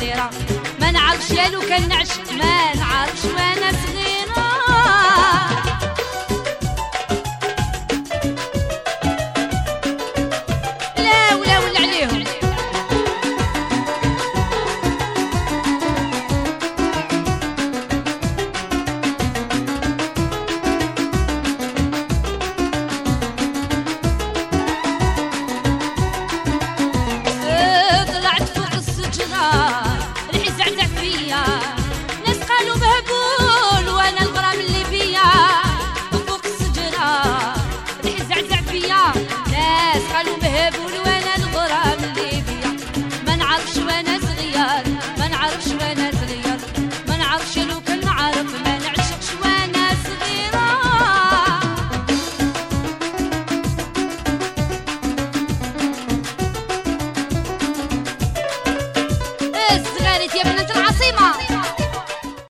صغيرة ما نعرفش يا لو كان نعش ما نعرفش وأنا المهبول وأنا الغرام ليبيا. ما نعرفش وأنا صغير ما نعرفش وأنا صغير. ما نعرفش لو كان نعرف ما نعشقش وأنا صغيرة. إيه، الصغار يا